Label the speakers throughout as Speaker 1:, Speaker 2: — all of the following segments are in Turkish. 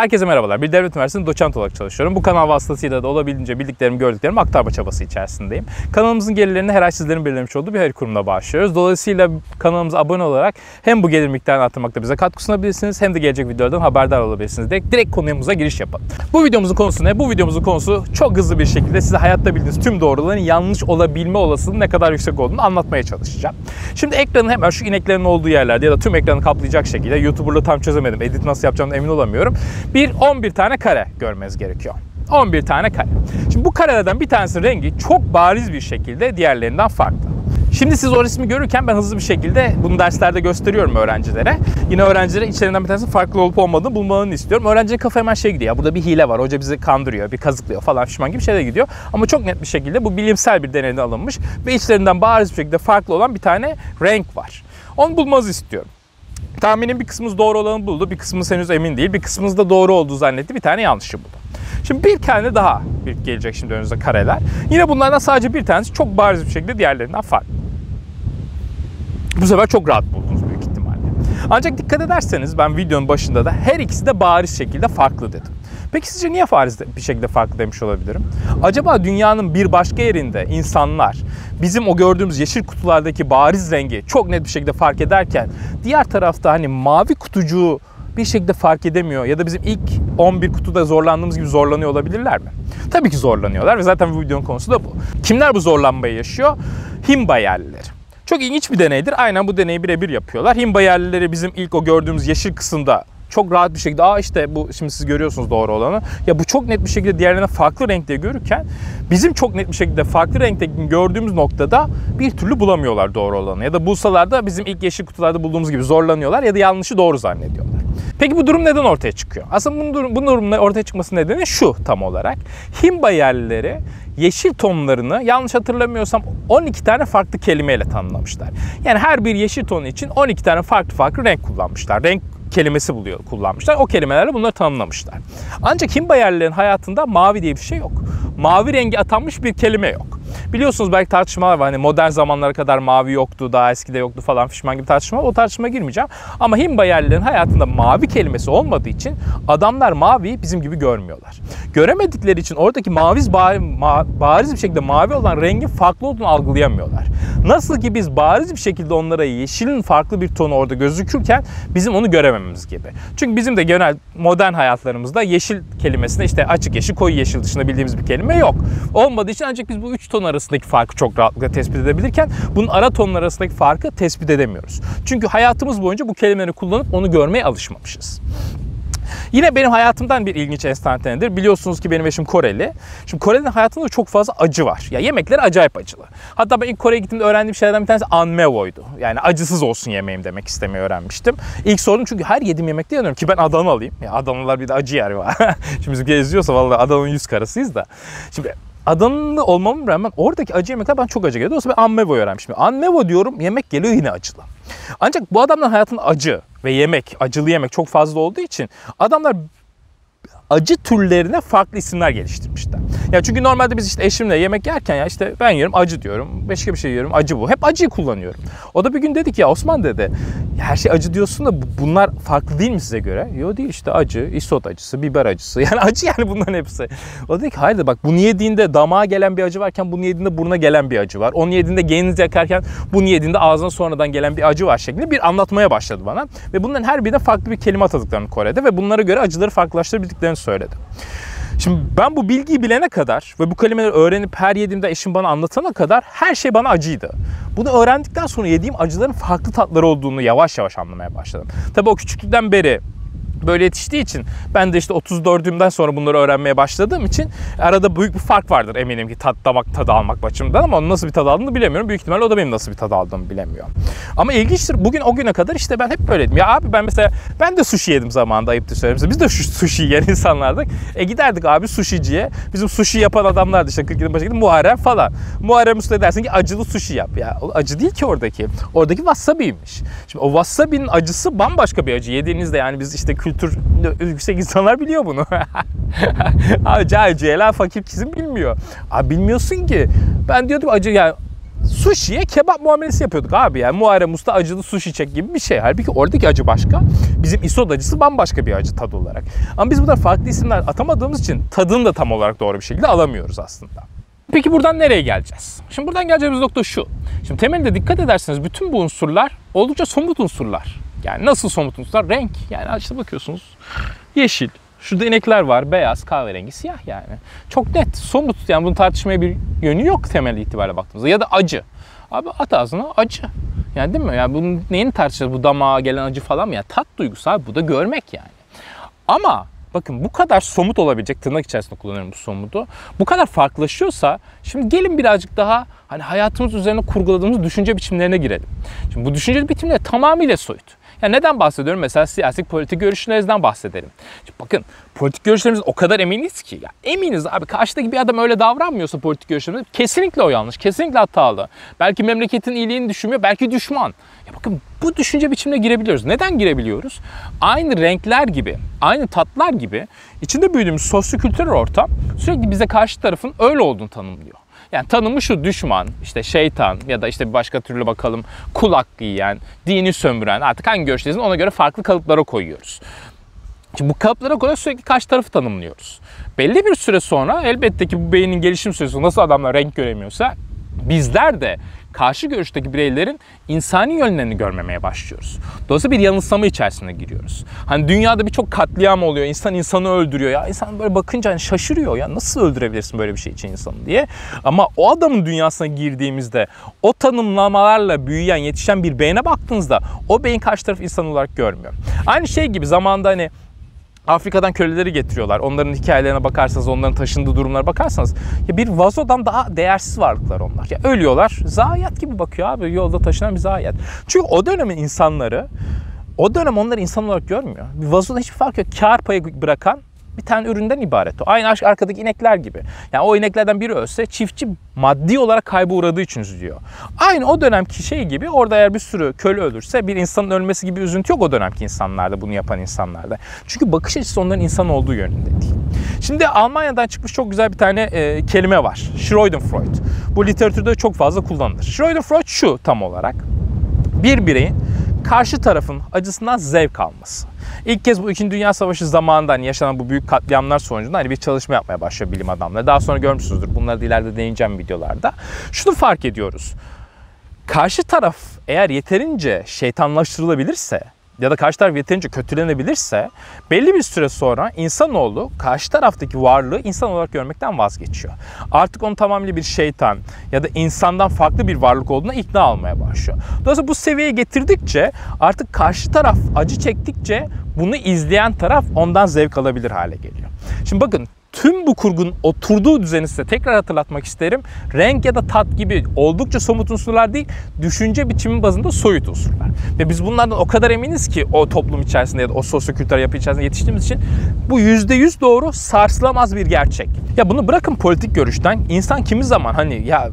Speaker 1: Herkese merhabalar. Bir devlet üniversitesinde doçent olarak çalışıyorum. Bu kanal vasıtasıyla da olabildiğince bildiklerimi, gördüklerimi aktarma çabası içerisindeyim. Kanalımızın gelirlerini her ay sizlerin belirlemiş olduğu bir hayır kurumuna bağışlıyoruz. Dolayısıyla kanalımıza abone olarak hem bu gelir miktarını arttırmakta bize katkı sunabilirsiniz hem de gelecek videolardan haberdar olabilirsiniz. Direkt, direkt konumuza giriş yapalım. Bu videomuzun konusu ne? Bu videomuzun konusu çok hızlı bir şekilde size hayatta bildiğiniz tüm doğruların yanlış olabilme olasılığı ne kadar yüksek olduğunu anlatmaya çalışacağım. Şimdi ekranın hemen şu ineklerin olduğu yerlerde ya da tüm ekranı kaplayacak şekilde YouTuber'la tam çözemedim. Edit nasıl yapacağımdan emin olamıyorum. Bir 11 tane kare görmeniz gerekiyor. 11 tane kare. Şimdi bu karelerden bir tanesinin rengi çok bariz bir şekilde diğerlerinden farklı. Şimdi siz o resmi görürken ben hızlı bir şekilde bunu derslerde gösteriyorum öğrencilere. Yine öğrencilere içlerinden bir tanesi farklı olup olmadığını bulmalarını istiyorum. Öğrencilerin kafa hemen şey gidiyor. Burada bir hile var. Hoca bizi kandırıyor, bir kazıklıyor falan pişman gibi şeyler gidiyor. Ama çok net bir şekilde bu bilimsel bir deneyden alınmış ve içlerinden bariz bir şekilde farklı olan bir tane renk var. Onu bulmanızı istiyorum. Tahminin bir kısmımız doğru olanı buldu, bir kısmımız henüz emin değil, bir kısmımız da doğru olduğu zannetti, bir tane yanlışı buldu. Şimdi bir tane daha bir gelecek şimdi önünüze kareler. Yine bunlardan sadece bir tanesi çok bariz bir şekilde diğerlerinden farklı. Bu sefer çok rahat buldunuz büyük ihtimalle. Ancak dikkat ederseniz ben videonun başında da her ikisi de bariz şekilde farklı dedim. Peki sizce niye bariz bir şekilde farklı demiş olabilirim? Acaba dünyanın bir başka yerinde insanlar bizim o gördüğümüz yeşil kutulardaki bariz rengi çok net bir şekilde fark ederken diğer tarafta hani mavi kutucuğu bir şekilde fark edemiyor ya da bizim ilk 11 kutuda zorlandığımız gibi zorlanıyor olabilirler mi? Tabii ki zorlanıyorlar ve zaten bu videonun konusu da bu. Kimler bu zorlanmayı yaşıyor? Himba yerlileri. Çok ilginç bir deneydir. Aynen bu deneyi birebir yapıyorlar. Himba yerlileri bizim ilk o gördüğümüz yeşil kısımda çok rahat bir şekilde aa işte bu şimdi siz görüyorsunuz doğru olanı. Ya bu çok net bir şekilde diğerlerine farklı renkte görürken bizim çok net bir şekilde farklı renkte gördüğümüz noktada bir türlü bulamıyorlar doğru olanı. Ya da bulsalar da bizim ilk yeşil kutularda bulduğumuz gibi zorlanıyorlar ya da yanlışı doğru zannediyorlar. Peki bu durum neden ortaya çıkıyor? Aslında bu, durum, bu durumun ortaya çıkması nedeni şu tam olarak. Himba yerlileri yeşil tonlarını yanlış hatırlamıyorsam 12 tane farklı kelimeyle tanımlamışlar. Yani her bir yeşil tonu için 12 tane farklı farklı renk kullanmışlar. Renk kelimesi buluyor, kullanmışlar. O kelimelerle bunları tanımlamışlar. Ancak Himba yerlilerin hayatında mavi diye bir şey yok. Mavi rengi atanmış bir kelime yok. Biliyorsunuz belki tartışmalar var. Hani modern zamanlara kadar mavi yoktu, daha eskide yoktu falan fişman gibi tartışma. O tartışma girmeyeceğim. Ama Himba yerlilerin hayatında mavi kelimesi olmadığı için adamlar maviyi bizim gibi görmüyorlar. Göremedikleri için oradaki maviz bariz, bariz bir şekilde mavi olan rengin farklı olduğunu algılayamıyorlar. Nasıl ki biz bariz bir şekilde onlara yeşilin farklı bir tonu orada gözükürken bizim onu göremememiz gibi. Çünkü bizim de genel modern hayatlarımızda yeşil kelimesinde işte açık yeşil, koyu yeşil dışında bildiğimiz bir kelime yok. Olmadığı için ancak biz bu üç ton arasındaki farkı çok rahatlıkla tespit edebilirken bunun ara tonlar arasındaki farkı tespit edemiyoruz. Çünkü hayatımız boyunca bu kelimeleri kullanıp onu görmeye alışmamışız. Yine benim hayatımdan bir ilginç enstantanedir. Biliyorsunuz ki benim eşim Koreli. Şimdi Kore'nin hayatında çok fazla acı var. Ya yemekleri acayip acılı. Hatta ben ilk Kore'ye gittiğimde öğrendiğim şeylerden bir tanesi anmevo'ydu. Yani acısız olsun yemeğim demek istemeyi öğrenmiştim. İlk sordum çünkü her yediğim yemekte yanıyorum ki ben Adanalıyım. Ya Adanalılar bir de acı yer var. Şimdi bizimki izliyorsa vallahi Adana'nın yüz karasıyız da. Şimdi Adanalı olmamın rağmen oradaki acı yemekler ben çok acı geliyor. Dolayısıyla ben Anmevo öğrenmişim. Anmevo diyorum yemek geliyor yine acılı. Ancak bu adamların hayatında acı ve yemek, acılı yemek çok fazla olduğu için adamlar acı türlerine farklı isimler geliştirmişler. Ya çünkü normalde biz işte eşimle yemek yerken ya işte ben yiyorum acı diyorum. Başka bir şey yiyorum acı bu. Hep acıyı kullanıyorum. O da bir gün dedi ki ya Osman dedi her şey acı diyorsun da bunlar farklı değil mi size göre? Yok değil işte acı, isot acısı, biber acısı. Yani acı yani bunların hepsi. O dedi ki hayır bak bunu yediğinde damağa gelen bir acı varken bunu yediğinde buruna gelen bir acı var. Onu yediğinde geninizi yakarken bunu yediğinde ağzına sonradan gelen bir acı var şeklinde bir anlatmaya başladı bana. Ve bunların her birine farklı bir kelime atadıklarını Kore'de ve bunlara göre acıları farklılaştırabildiklerini söyledi. Şimdi ben bu bilgiyi bilene kadar ve bu kelimeleri öğrenip her yediğimde eşim bana anlatana kadar her şey bana acıydı. Bunu öğrendikten sonra yediğim acıların farklı tatları olduğunu yavaş yavaş anlamaya başladım. Tabii o küçüklükten beri böyle yetiştiği için ben de işte 34'ümden sonra bunları öğrenmeye başladığım için arada büyük bir fark vardır eminim ki tat damak tadı almak açımdan ama onun nasıl bir tadı aldığını bilemiyorum. Büyük ihtimalle o da benim nasıl bir tadı aldığımı bilemiyor. Ama ilginçtir bugün o güne kadar işte ben hep böyleydim. Ya abi ben mesela ben de sushi yedim zamanında ayıptır söylemesi. Biz de şu sushi yiyen insanlardık. E giderdik abi sushiciye. Bizim sushi yapan adamlardı işte 40 yılın başında Muharrem falan. Muharrem Usta dersin ki acılı sushi yap. Ya acı değil ki oradaki. Oradaki wasabi'ymiş. Şimdi o wasabi'nin acısı bambaşka bir acı. Yediğinizde yani biz işte kültür yüksek insanlar biliyor bunu. Cahil, cehla, fakir kesin bilmiyor. Abi bilmiyorsun ki. Ben diyordum acı yani sushi'ye kebap muamelesi yapıyorduk abi yani. Muharrem Usta acılı sushi çek gibi bir şey. Halbuki oradaki acı başka. Bizim isot acısı bambaşka bir acı tadı olarak. Ama biz burada farklı isimler atamadığımız için tadını da tam olarak doğru bir şekilde alamıyoruz aslında. Peki buradan nereye geleceğiz? Şimdi buradan geleceğimiz nokta şu. Şimdi temelinde dikkat ederseniz bütün bu unsurlar oldukça somut unsurlar. Yani nasıl somut unsurlar? Renk. Yani işte bakıyorsunuz yeşil. Şurada inekler var. Beyaz, kahverengi, siyah yani. Çok net, somut. Yani bunu tartışmaya bir yönü yok temel itibariyle baktığımızda. Ya da acı. Abi at ağzına acı. Yani değil mi? Yani bunun neyini tartışacağız? Bu damağa gelen acı falan mı? Yani tat duygusu abi. Bu da görmek yani. Ama bakın bu kadar somut olabilecek tırnak içerisinde kullanıyorum bu somutu. Bu kadar farklılaşıyorsa şimdi gelin birazcık daha hani hayatımız üzerine kurguladığımız düşünce biçimlerine girelim. Şimdi bu düşünce biçimleri tamamıyla soyut. Yani neden bahsediyorum? Mesela siyasi politik görüşlerimizden bahsedelim. Bakın politik görüşlerimiz o kadar eminiz ki. Ya eminiz abi karşıdaki bir adam öyle davranmıyorsa politik görüşlerimiz kesinlikle o yanlış. Kesinlikle hatalı. Belki memleketin iyiliğini düşünmüyor. Belki düşman. Ya bakın bu düşünce biçimine girebiliyoruz. Neden girebiliyoruz? Aynı renkler gibi, aynı tatlar gibi içinde büyüdüğümüz sosyokültürel ortam sürekli bize karşı tarafın öyle olduğunu tanımlıyor. Yani tanımı şu düşman, işte şeytan ya da işte bir başka türlü bakalım kulak yiyen, dini sömüren artık hangi görüşteyiz ona göre farklı kalıplara koyuyoruz. Şimdi bu kalıplara göre sürekli karşı tarafı tanımlıyoruz. Belli bir süre sonra elbette ki bu beynin gelişim süresi nasıl adamlar renk göremiyorsa bizler de karşı görüşteki bireylerin insani yönlerini görmemeye başlıyoruz. Dolayısıyla bir yanılsama içerisine giriyoruz. Hani dünyada birçok katliam oluyor. İnsan insanı öldürüyor. Ya insan böyle bakınca hani şaşırıyor. Ya nasıl öldürebilirsin böyle bir şey için insanı diye. Ama o adamın dünyasına girdiğimizde o tanımlamalarla büyüyen, yetişen bir beyne baktığınızda o beyin karşı taraf insan olarak görmüyor. Aynı şey gibi zamanda hani Afrika'dan köleleri getiriyorlar. Onların hikayelerine bakarsanız, onların taşındığı durumlara bakarsanız ya bir vazodan daha değersiz varlıklar onlar. Ya ölüyorlar, zayiat gibi bakıyor abi yolda taşınan bir zayiat. Çünkü o dönemin insanları o dönem onları insan olarak görmüyor. Bir vazoda hiçbir fark yok. Kar payı bırakan bir tane üründen ibaret o. Aynı arkadaki inekler gibi. Yani o ineklerden biri ölse çiftçi maddi olarak kaybı uğradığı için üzülüyor. Aynı o dönemki şey gibi orada eğer bir sürü köle ölürse bir insanın ölmesi gibi üzüntü yok o dönemki insanlarda bunu yapan insanlarda. Çünkü bakış açısı onların insan olduğu yönünde değil. Şimdi Almanya'dan çıkmış çok güzel bir tane e, kelime var. Schadenfreude. Bu literatürde çok fazla kullanılır. Schadenfreude şu tam olarak. Bir bireyin karşı tarafın acısından zevk alması. İlk kez bu 2. Dünya Savaşı zamanında hani yaşanan bu büyük katliamlar sonucunda hani bir çalışma yapmaya başlıyor bilim adamları. Daha sonra görmüşsünüzdür. Bunları da ileride deneyeceğim videolarda. Şunu fark ediyoruz. Karşı taraf eğer yeterince şeytanlaştırılabilirse ya da karşı taraf yeterince kötülenebilirse belli bir süre sonra insanoğlu karşı taraftaki varlığı insan olarak görmekten vazgeçiyor. Artık onu tamamıyla bir şeytan ya da insandan farklı bir varlık olduğuna ikna almaya başlıyor. Dolayısıyla bu seviyeye getirdikçe artık karşı taraf acı çektikçe bunu izleyen taraf ondan zevk alabilir hale geliyor. Şimdi bakın tüm bu kurgun oturduğu düzeni size tekrar hatırlatmak isterim. Renk ya da tat gibi oldukça somut unsurlar değil, düşünce biçimi bazında soyut unsurlar. Ve biz bunlardan o kadar eminiz ki o toplum içerisinde ya da o sosyokültürel yapı içerisinde yetiştiğimiz için bu yüzde yüz doğru sarsılamaz bir gerçek. Ya bunu bırakın politik görüşten insan kimi zaman hani ya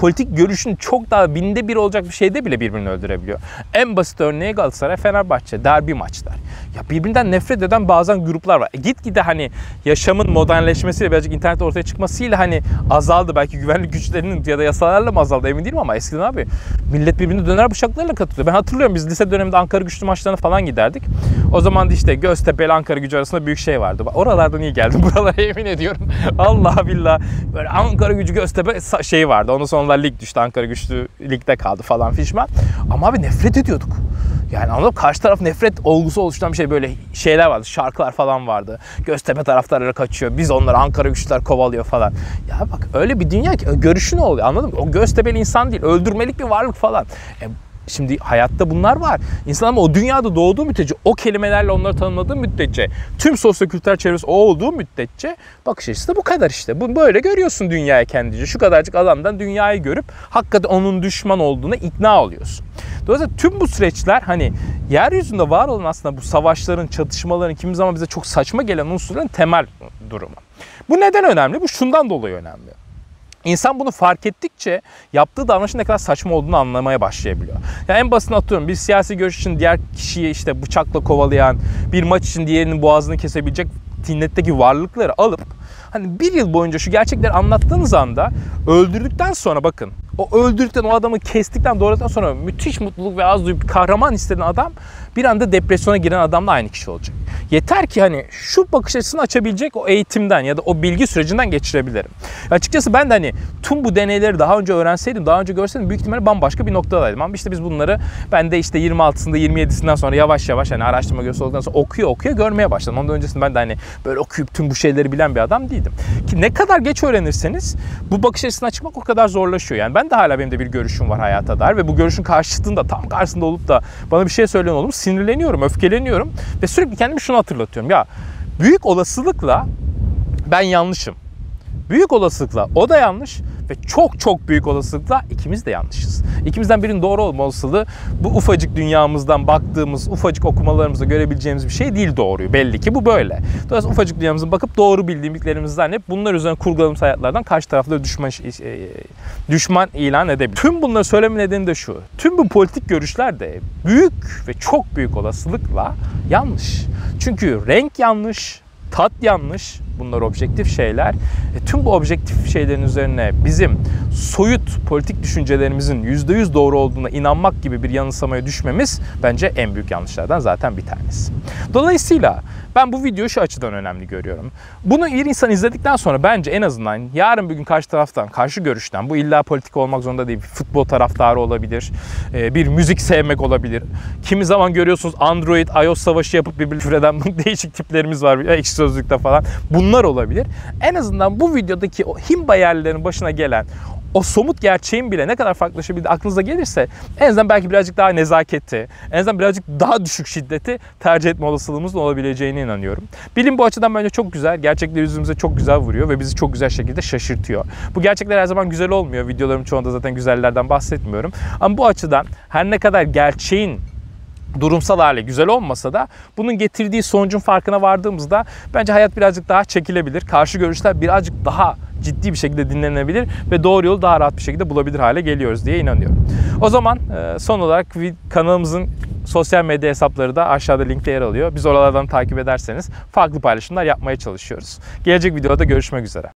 Speaker 1: politik görüşün çok daha binde bir olacak bir şeyde bile birbirini öldürebiliyor. En basit örneği Galatasaray Fenerbahçe derbi maçlar. Ya birbirinden nefret eden bazen gruplar var. E gitgide hani yaşamın modernleşmesiyle birazcık internet ortaya çıkmasıyla hani azaldı. Belki güvenlik güçlerinin ya da yasalarla mı azaldı emin değilim ama eskiden abi millet birbirini döner bıçaklarla katılıyor. Ben hatırlıyorum biz lise döneminde Ankara güçlü maçlarına falan giderdik. O zaman da işte Göztepe ile Ankara gücü arasında büyük şey vardı. Oralardan iyi geldim. Buralara yemin ediyorum. Allah billah. Böyle Ankara gücü Göztepe şey vardı. Ondan sonra lig düştü. Ankara güçlü ligde kaldı falan fişman. Ama abi nefret ediyorduk. Yani anladın Karşı taraf nefret olgusu oluşturan bir şey böyle şeyler vardı. Şarkılar falan vardı. Göztepe taraftarları kaçıyor. Biz onları Ankara güçlüler kovalıyor falan. Ya bak öyle bir dünya ki görüşü ne oluyor anladın mı? O Göztepe'li insan değil. Öldürmelik bir varlık falan. E, Şimdi hayatta bunlar var. İnsan ama o dünyada doğduğu müddetçe, o kelimelerle onları tanımladığı müddetçe, tüm sosyokültürel çevresi o olduğu müddetçe bakış açısı da bu kadar işte. Bu böyle görüyorsun dünyaya kendince. Şu kadarcık adamdan dünyayı görüp hakikaten onun düşman olduğuna ikna oluyorsun. Dolayısıyla tüm bu süreçler hani yeryüzünde var olan aslında bu savaşların, çatışmaların kimi zaman bize çok saçma gelen unsurların temel durumu. Bu neden önemli? Bu şundan dolayı önemli. İnsan bunu fark ettikçe yaptığı davranışın ne kadar saçma olduğunu anlamaya başlayabiliyor. Yani en basını atıyorum bir siyasi görüş için diğer kişiyi işte bıçakla kovalayan, bir maç için diğerinin boğazını kesebilecek tinnetteki varlıkları alıp hani bir yıl boyunca şu gerçekleri anlattığınız anda öldürdükten sonra bakın o öldürdükten, o adamı kestikten, doğradıktan sonra müthiş mutluluk ve az duyup kahraman hisseden adam bir anda depresyona giren adamla aynı kişi olacak. Yeter ki hani şu bakış açısını açabilecek o eğitimden ya da o bilgi sürecinden geçirebilirim. Açıkçası ben de hani tüm bu deneyleri daha önce öğrenseydim, daha önce görseydim büyük ihtimalle bambaşka bir noktadaydım. Ama işte biz bunları ben de işte 26'sında 27'sinden sonra yavaş yavaş hani araştırma göğsü olduktan sonra okuyor okuyor görmeye başladım. Ondan öncesinde ben de hani böyle okuyup tüm bu şeyleri bilen bir adam değildim. Ki ne kadar geç öğrenirseniz bu bakış açısına çıkmak o kadar zorlaşıyor. Yani ben de hala benim de bir görüşüm var hayata dair ve bu görüşün karşıtında tam karşısında olup da bana bir şey söyleyen olur mu sinirleniyorum, öfkeleniyorum ve sürekli kendimi şunu hatırlatıyorum. Ya büyük olasılıkla ben yanlışım. Büyük olasılıkla o da yanlış ve çok çok büyük olasılıkla ikimiz de yanlışız. İkimizden birinin doğru olma olasılığı bu ufacık dünyamızdan baktığımız, ufacık okumalarımızda görebileceğimiz bir şey değil doğruyu. Belli ki bu böyle. Dolayısıyla ufacık dünyamızın bakıp doğru bildiğimizlerimizi zannedip bunlar üzerine kurguladığımız hayatlardan karşı tarafları düşman, e, düşman ilan edebilir. Tüm bunları söyleme nedeni de şu. Tüm bu politik görüşler de büyük ve çok büyük olasılıkla yanlış. Çünkü renk yanlış, tat yanlış. Bunlar objektif şeyler. E, tüm bu objektif şeylerin üzerine bizim soyut politik düşüncelerimizin %100 doğru olduğuna inanmak gibi bir yanılsamaya düşmemiz bence en büyük yanlışlardan zaten bir tanesi. Dolayısıyla ben bu videoyu şu açıdan önemli görüyorum. Bunu bir insan izledikten sonra bence en azından yarın bir gün karşı taraftan, karşı görüşten, bu illa politik olmak zorunda değil, futbol taraftarı olabilir, e, bir müzik sevmek olabilir. Kimi zaman görüyorsunuz Android, iOS savaşı yapıp birbirine eden değişik tiplerimiz var ekşi sözlükte falan. Bunlar olabilir. En azından bu videodaki o himba yerlilerin başına gelen o somut gerçeğin bile ne kadar farklılaşabildiği aklınıza gelirse en azından belki birazcık daha nezaketi, en azından birazcık daha düşük şiddeti tercih etme olasılığımızın olabileceğine inanıyorum. Bilim bu açıdan bence çok güzel. Gerçekleri yüzümüze çok güzel vuruyor ve bizi çok güzel şekilde şaşırtıyor. Bu gerçekler her zaman güzel olmuyor. Videolarım çoğunda zaten güzellerden bahsetmiyorum. Ama bu açıdan her ne kadar gerçeğin durumsal hali güzel olmasa da bunun getirdiği sonucun farkına vardığımızda bence hayat birazcık daha çekilebilir. Karşı görüşler birazcık daha ciddi bir şekilde dinlenebilir ve doğru yolu daha rahat bir şekilde bulabilir hale geliyoruz diye inanıyorum. O zaman e, son olarak kanalımızın sosyal medya hesapları da aşağıda linkte yer alıyor. Biz oralardan takip ederseniz farklı paylaşımlar yapmaya çalışıyoruz. Gelecek videoda görüşmek üzere.